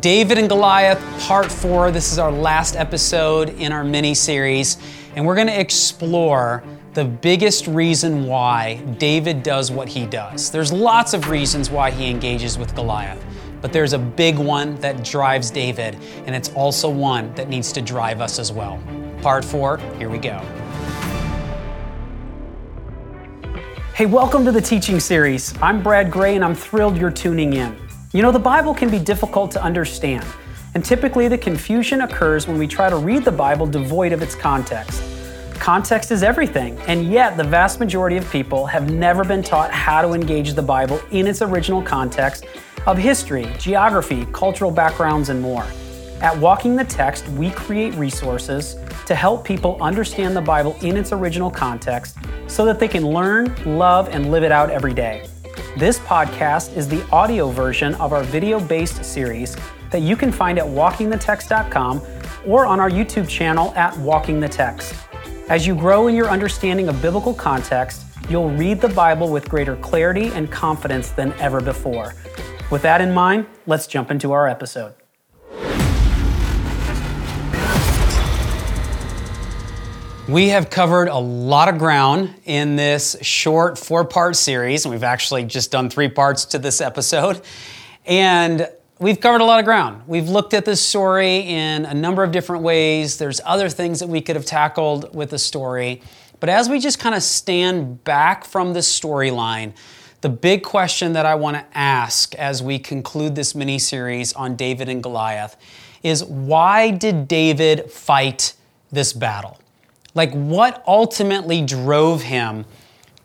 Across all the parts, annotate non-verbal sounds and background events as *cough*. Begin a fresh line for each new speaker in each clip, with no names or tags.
David and Goliath, part four. This is our last episode in our mini series, and we're going to explore the biggest reason why David does what he does. There's lots of reasons why he engages with Goliath, but there's a big one that drives David, and it's also one that needs to drive us as well. Part four, here we go. Hey, welcome to the teaching series. I'm Brad Gray, and I'm thrilled you're tuning in. You know, the Bible can be difficult to understand, and typically the confusion occurs when we try to read the Bible devoid of its context. Context is everything, and yet the vast majority of people have never been taught how to engage the Bible in its original context of history, geography, cultural backgrounds, and more. At Walking the Text, we create resources to help people understand the Bible in its original context so that they can learn, love, and live it out every day. This podcast is the audio version of our video based series that you can find at walkingthetext.com or on our YouTube channel at Walking the Text. As you grow in your understanding of biblical context, you'll read the Bible with greater clarity and confidence than ever before. With that in mind, let's jump into our episode. We have covered a lot of ground in this short four part series, and we've actually just done three parts to this episode. And we've covered a lot of ground. We've looked at this story in a number of different ways. There's other things that we could have tackled with the story. But as we just kind of stand back from this storyline, the big question that I want to ask as we conclude this mini series on David and Goliath is why did David fight this battle? Like, what ultimately drove him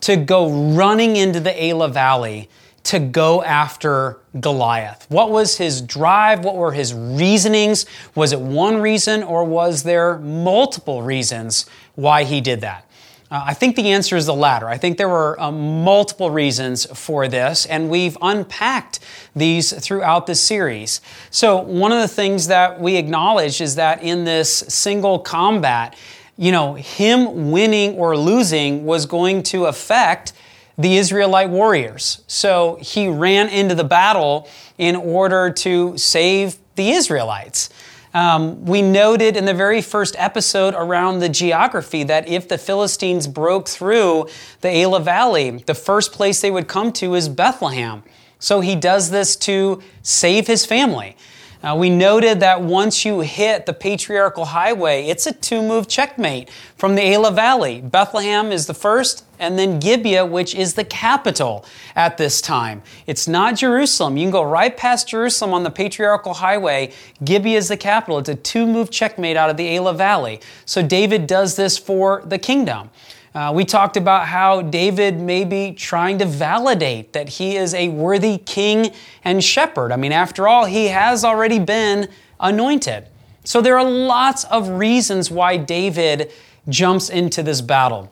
to go running into the Elah Valley to go after Goliath? What was his drive? What were his reasonings? Was it one reason or was there multiple reasons why he did that? Uh, I think the answer is the latter. I think there were uh, multiple reasons for this, and we've unpacked these throughout the series. So, one of the things that we acknowledge is that in this single combat, you know, him winning or losing was going to affect the Israelite warriors. So he ran into the battle in order to save the Israelites. Um, we noted in the very first episode around the geography that if the Philistines broke through the Elah Valley, the first place they would come to is Bethlehem. So he does this to save his family. Uh, we noted that once you hit the patriarchal highway, it's a two move checkmate from the Elah Valley. Bethlehem is the first, and then Gibeah, which is the capital at this time. It's not Jerusalem. You can go right past Jerusalem on the patriarchal highway. Gibeah is the capital. It's a two move checkmate out of the Elah Valley. So David does this for the kingdom. Uh, we talked about how David may be trying to validate that he is a worthy king and shepherd. I mean, after all, he has already been anointed. So there are lots of reasons why David jumps into this battle.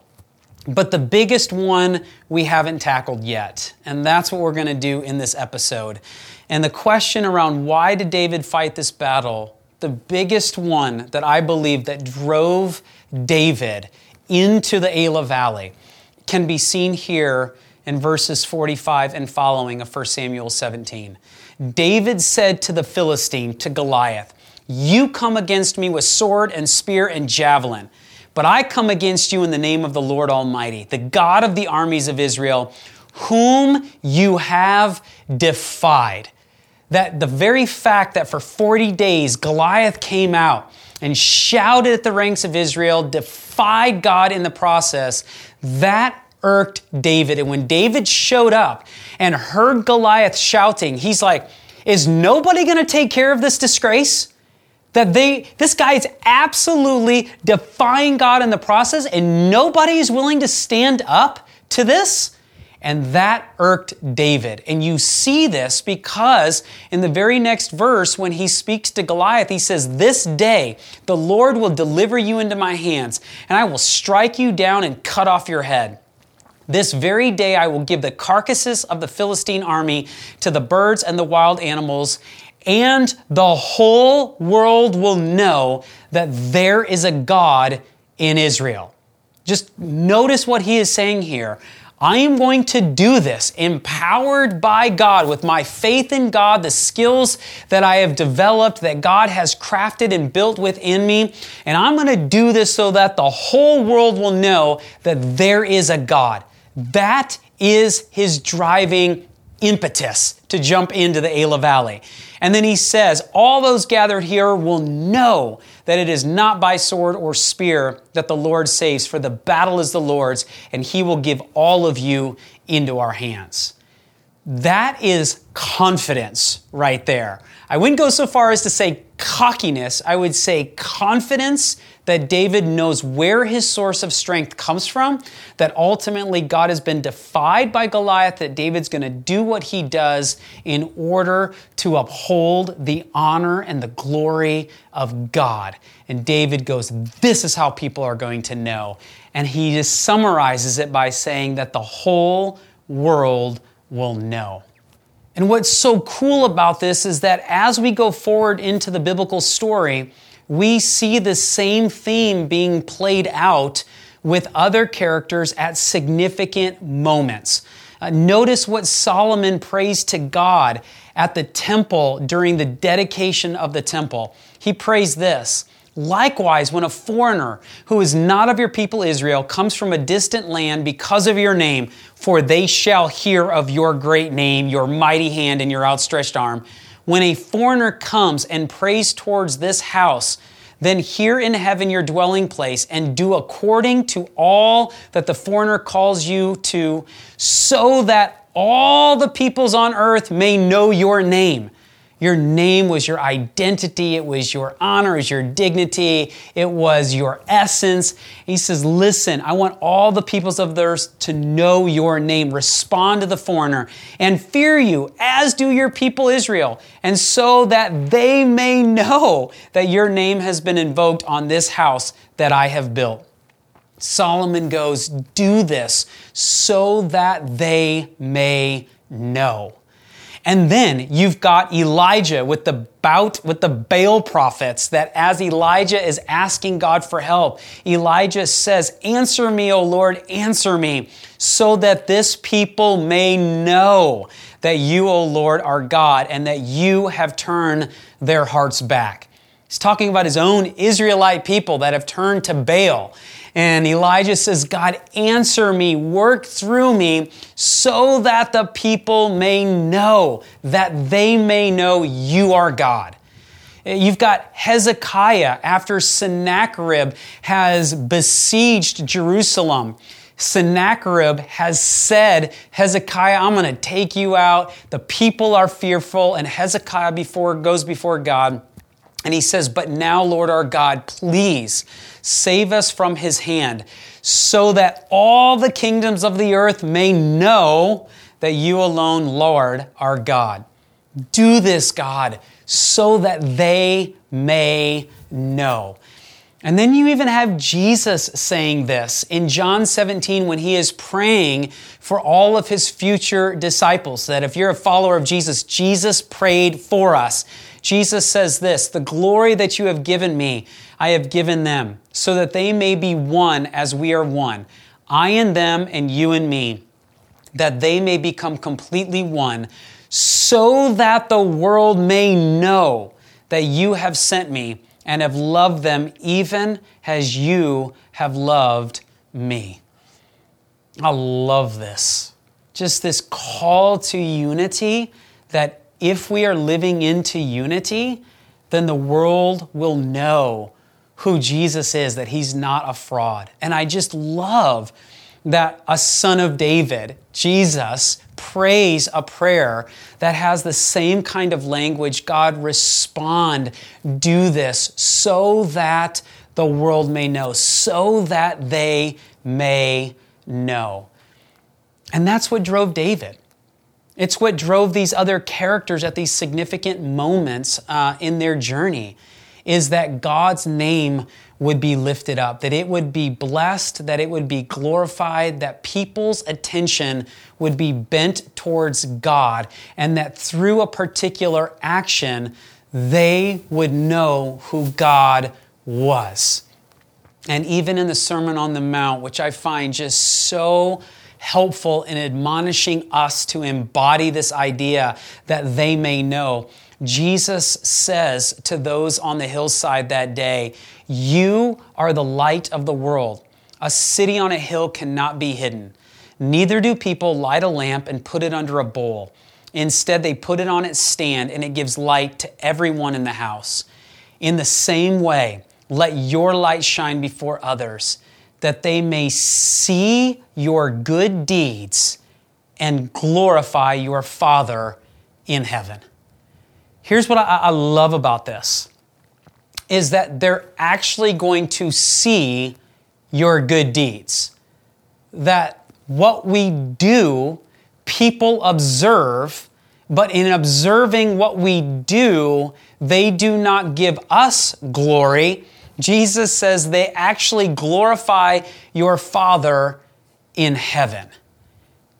But the biggest one we haven't tackled yet, and that's what we're going to do in this episode. And the question around why did David fight this battle, the biggest one that I believe that drove David into the Elah Valley can be seen here in verses 45 and following of 1 Samuel 17. David said to the Philistine, to Goliath, You come against me with sword and spear and javelin, but I come against you in the name of the Lord Almighty, the God of the armies of Israel, whom you have defied. That the very fact that for 40 days Goliath came out and shouted at the ranks of Israel, defied God in the process, that irked David. And when David showed up and heard Goliath shouting, he's like, Is nobody going to take care of this disgrace? That they, this guy is absolutely defying God in the process, and nobody is willing to stand up to this? And that irked David. And you see this because in the very next verse, when he speaks to Goliath, he says, This day the Lord will deliver you into my hands, and I will strike you down and cut off your head. This very day I will give the carcasses of the Philistine army to the birds and the wild animals, and the whole world will know that there is a God in Israel. Just notice what he is saying here. I am going to do this empowered by God with my faith in God, the skills that I have developed, that God has crafted and built within me. And I'm going to do this so that the whole world will know that there is a God. That is his driving impetus to jump into the Elah Valley. And then he says, All those gathered here will know that it is not by sword or spear that the Lord saves, for the battle is the Lord's, and he will give all of you into our hands. That is confidence right there. I wouldn't go so far as to say cockiness, I would say confidence that David knows where his source of strength comes from, that ultimately God has been defied by Goliath, that David's going to do what he does in order to uphold the honor and the glory of God. And David goes, This is how people are going to know. And he just summarizes it by saying that the whole world will know. And what's so cool about this is that as we go forward into the biblical story, we see the same theme being played out with other characters at significant moments. Uh, notice what Solomon prays to God at the temple during the dedication of the temple. He prays this Likewise, when a foreigner who is not of your people Israel comes from a distant land because of your name, for they shall hear of your great name, your mighty hand, and your outstretched arm. When a foreigner comes and prays towards this house, then hear in heaven your dwelling place and do according to all that the foreigner calls you to, so that all the peoples on earth may know your name your name was your identity, it was your honor, it was your dignity, it was your essence. He says, Listen, I want all the peoples of the earth to know your name. Respond to the foreigner and fear you, as do your people Israel, and so that they may know that your name has been invoked on this house that I have built. Solomon goes, Do this so that they may know. And then you've got Elijah with the bout with the Baal prophets that as Elijah is asking God for help, Elijah says, Answer me, O Lord, answer me, so that this people may know that you, O Lord, are God and that you have turned their hearts back. He's talking about his own Israelite people that have turned to Baal. And Elijah says, God, answer me, work through me, so that the people may know, that they may know you are God. You've got Hezekiah after Sennacherib has besieged Jerusalem. Sennacherib has said, Hezekiah, I'm going to take you out. The people are fearful. And Hezekiah before goes before God and he says, But now, Lord our God, please save us from his hand, so that all the kingdoms of the earth may know that you alone, Lord, are God. Do this, God, so that they may know. And then you even have Jesus saying this in John 17 when he is praying for all of his future disciples. That if you're a follower of Jesus, Jesus prayed for us. Jesus says this The glory that you have given me, I have given them, so that they may be one as we are one. I and them, and you and me, that they may become completely one, so that the world may know that you have sent me and have loved them even as you have loved me. I love this. Just this call to unity that if we are living into unity, then the world will know who Jesus is, that he's not a fraud. And I just love that a son of David, Jesus, prays a prayer that has the same kind of language God, respond, do this, so that the world may know, so that they may know. And that's what drove David. It's what drove these other characters at these significant moments uh, in their journey, is that God's name would be lifted up, that it would be blessed, that it would be glorified, that people's attention would be bent towards God, and that through a particular action, they would know who God was. And even in the Sermon on the Mount, which I find just so helpful in admonishing us to embody this idea that they may know. Jesus says to those on the hillside that day, You are the light of the world. A city on a hill cannot be hidden. Neither do people light a lamp and put it under a bowl. Instead, they put it on its stand and it gives light to everyone in the house. In the same way, let your light shine before others, that they may see your good deeds and glorify your Father in heaven. Here's what I, I love about this is that they're actually going to see your good deeds. That what we do, people observe, but in observing what we do, they do not give us glory. Jesus says they actually glorify your Father in heaven.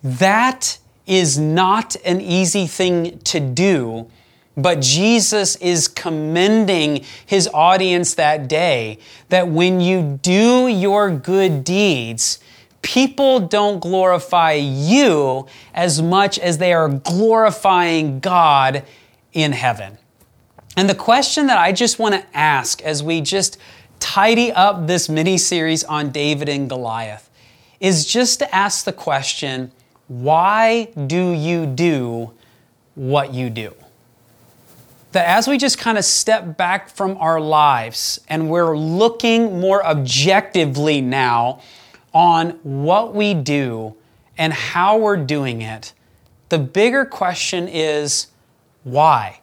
That is not an easy thing to do but Jesus is commending his audience that day that when you do your good deeds, people don't glorify you as much as they are glorifying God in heaven. And the question that I just want to ask as we just tidy up this mini series on David and Goliath is just to ask the question why do you do what you do? that as we just kind of step back from our lives and we're looking more objectively now on what we do and how we're doing it, the bigger question is why?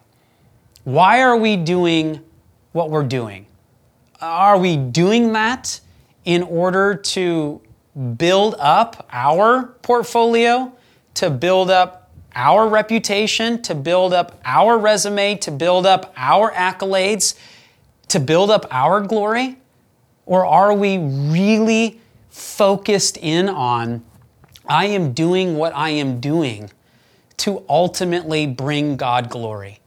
Why are we doing what we're doing? Are we doing that in order to build up our portfolio, to build up our reputation, to build up our resume, to build up our accolades, to build up our glory? Or are we really focused in on, I am doing what I am doing to ultimately bring God glory,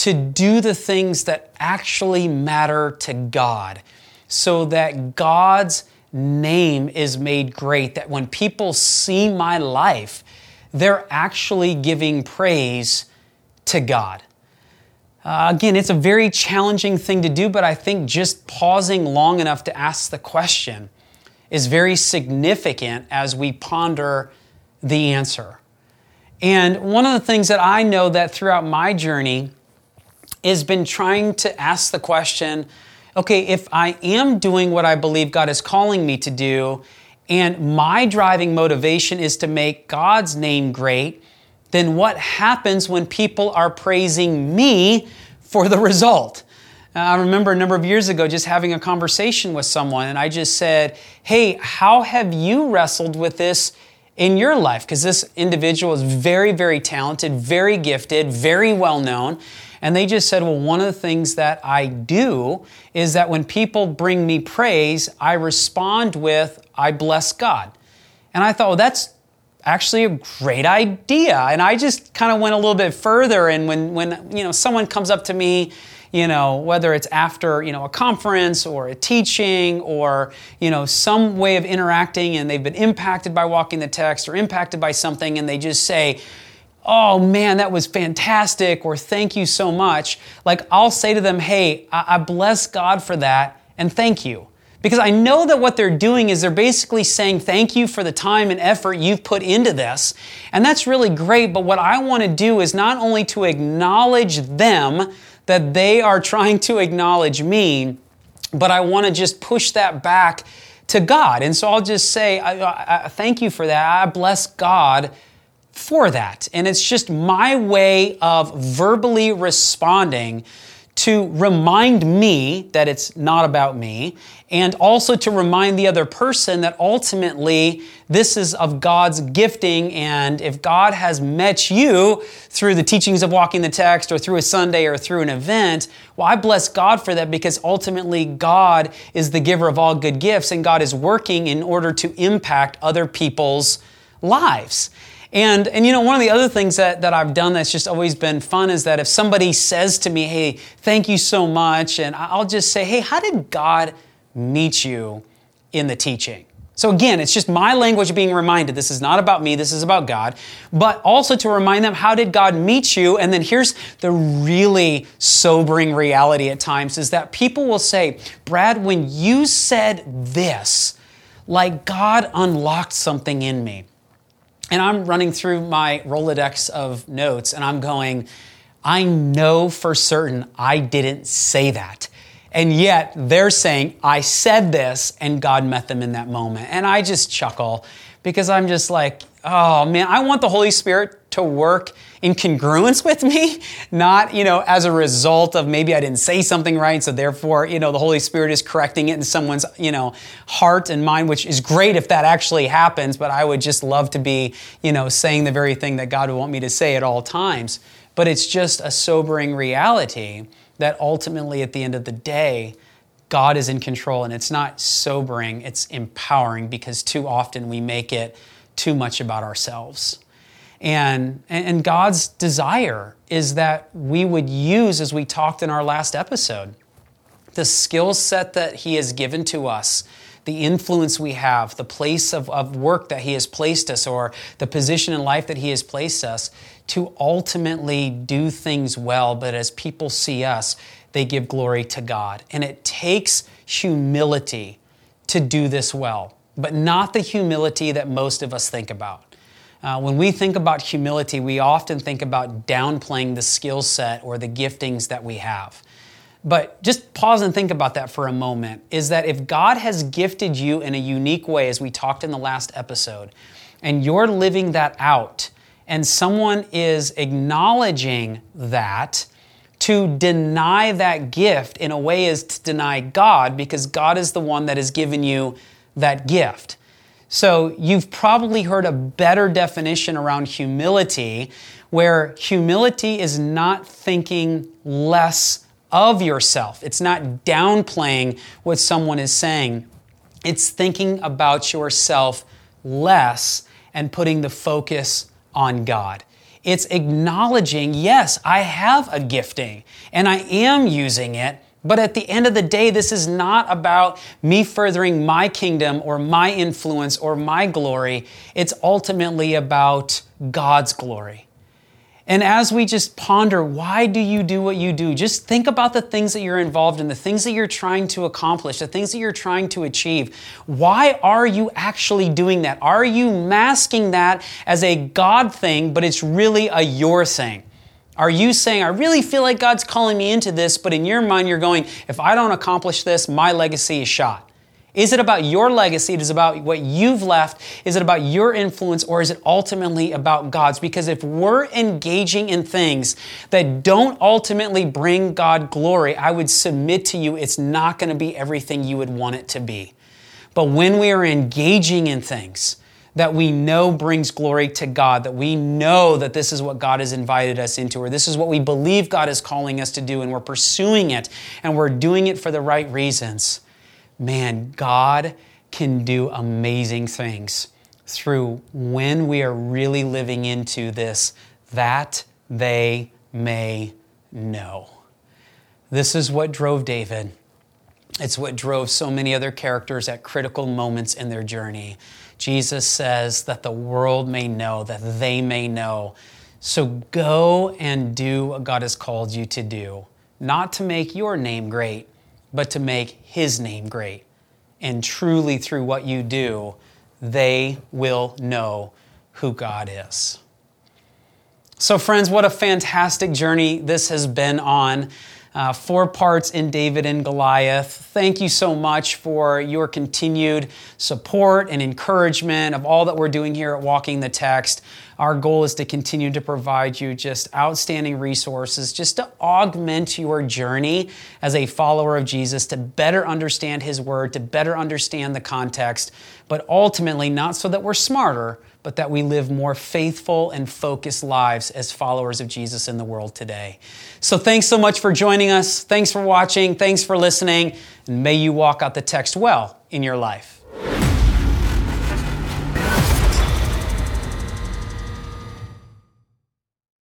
to do the things that actually matter to God, so that God's name is made great, that when people see my life, they're actually giving praise to God. Uh, again, it's a very challenging thing to do, but I think just pausing long enough to ask the question is very significant as we ponder the answer. And one of the things that I know that throughout my journey has been trying to ask the question okay, if I am doing what I believe God is calling me to do, and my driving motivation is to make God's name great, then what happens when people are praising me for the result? Uh, I remember a number of years ago just having a conversation with someone, and I just said, Hey, how have you wrestled with this in your life? Because this individual is very, very talented, very gifted, very well known. And they just said, Well, one of the things that I do is that when people bring me praise, I respond with, I bless God. And I thought, well, that's actually a great idea. And I just kind of went a little bit further. And when, when you know, someone comes up to me, you know, whether it's after, you know, a conference or a teaching or, you know, some way of interacting and they've been impacted by walking the text or impacted by something and they just say, oh man, that was fantastic, or thank you so much, like I'll say to them, hey, I, I bless God for that and thank you. Because I know that what they're doing is they're basically saying thank you for the time and effort you've put into this. And that's really great, but what I want to do is not only to acknowledge them that they are *laughs* trying to acknowledge me, but I want to just push that back to God. And so I'll just say, I, I, thank you for that. I bless God for that. And it's just my way of verbally responding to remind me that it's not about me, and also to remind the other person that ultimately this is of God's gifting. And if God has met you through the teachings of walking the text, or through a Sunday, or through an event, well, I bless God for that because ultimately God is the giver of all good gifts, and God is working in order to impact other people's lives. And, and you know, one of the other things that, that I've done that's just always been fun is that if somebody says to me, hey, thank you so much, and I'll just say, hey, how did God meet you in the teaching? So again, it's just my language being reminded this is not about me, this is about God, but also to remind them how did God meet you? And then here's the really sobering reality at times is that people will say, Brad, when you said this, like God unlocked something in me. And I'm running through my Rolodex of notes and I'm going, I know for certain I didn't say that. And yet they're saying, I said this, and God met them in that moment. And I just chuckle because I'm just like, oh man, I want the Holy Spirit to work in congruence with me, not, you know, as a result of maybe I didn't say something right, so therefore, you know, the Holy Spirit is correcting it in someone's, you know, heart and mind, which is great if that actually happens, but I would just love to be, you know, saying the very thing that God would want me to say at all times. But it's just a sobering reality that ultimately, at the end of the day, God is in control. And it's not sobering, it's empowering because too often we make it too much about ourselves. And, and God's desire is that we would use, as we talked in our last episode, the skill set that He has given to us, the influence we have, the place of, of work that He has placed us, or the position in life that He has placed us, to ultimately do things well, but as people see us, they give glory to God. And it takes humility to do this well, but not the humility that most of us think about. Uh, when we think about humility, we often think about downplaying the skill set or the giftings that we have. But just pause and think about that for a moment is that if God has gifted you in a unique way, as we talked in the last episode, and you're living that out, and someone is acknowledging that, to deny that gift in a way is to deny God because God is the one that has given you that gift. So you've probably heard a better definition around humility where humility is not thinking less of yourself. It's not downplaying what someone is saying. It's thinking about yourself less and putting the focus on God. It's acknowledging, yes, I have a gifting and I am using it, but at the end of the day, this is not about me furthering my kingdom or my influence or my glory. It's ultimately about God's glory. And as we just ponder, why do you do what you do? Just think about the things that you're involved in, the things that you're trying to accomplish, the things that you're trying to achieve. Why are you actually doing that? Are you masking that as a God thing, but it's really a your thing? Are you saying, I really feel like God's calling me into this, but in your mind you're going, if I don't accomplish this, my legacy is shot? Is it about your legacy? Is it about what you've left? Is it about your influence? Or is it ultimately about God's? Because if we're engaging in things that don't ultimately bring God glory, I would submit to you it's not going to be everything you would want it to be. But when we are engaging in things that we know brings glory to God, that we know that this is what God has invited us into, or this is what we believe God is calling us to do, and we're pursuing it, and we're doing it for the right reasons man, God can do amazing things through when we are really living into this, that they may know. This is what drove David. It's what drove so many other characters at critical moments in their journey. Jesus says that the world may know, that they may know. So go and do what God has called you to do, not to make your name great, but to make His name great. And truly, through what you do, they will know who God is. So, friends, what a fantastic journey this has been on. Uh, four parts in David and Goliath. Thank you so much for your continued support and encouragement of all that we're doing here at Walking the Text. Our goal is to continue to provide you just outstanding resources, just to augment your journey as a follower of Jesus, to better understand His Word, to better understand the context, but ultimately not so that we're smarter, but that we live more faithful and focused lives as followers of Jesus in the world today. So thanks so much for joining us. Thanks for watching. Thanks for listening. And may you walk out the text well in your life.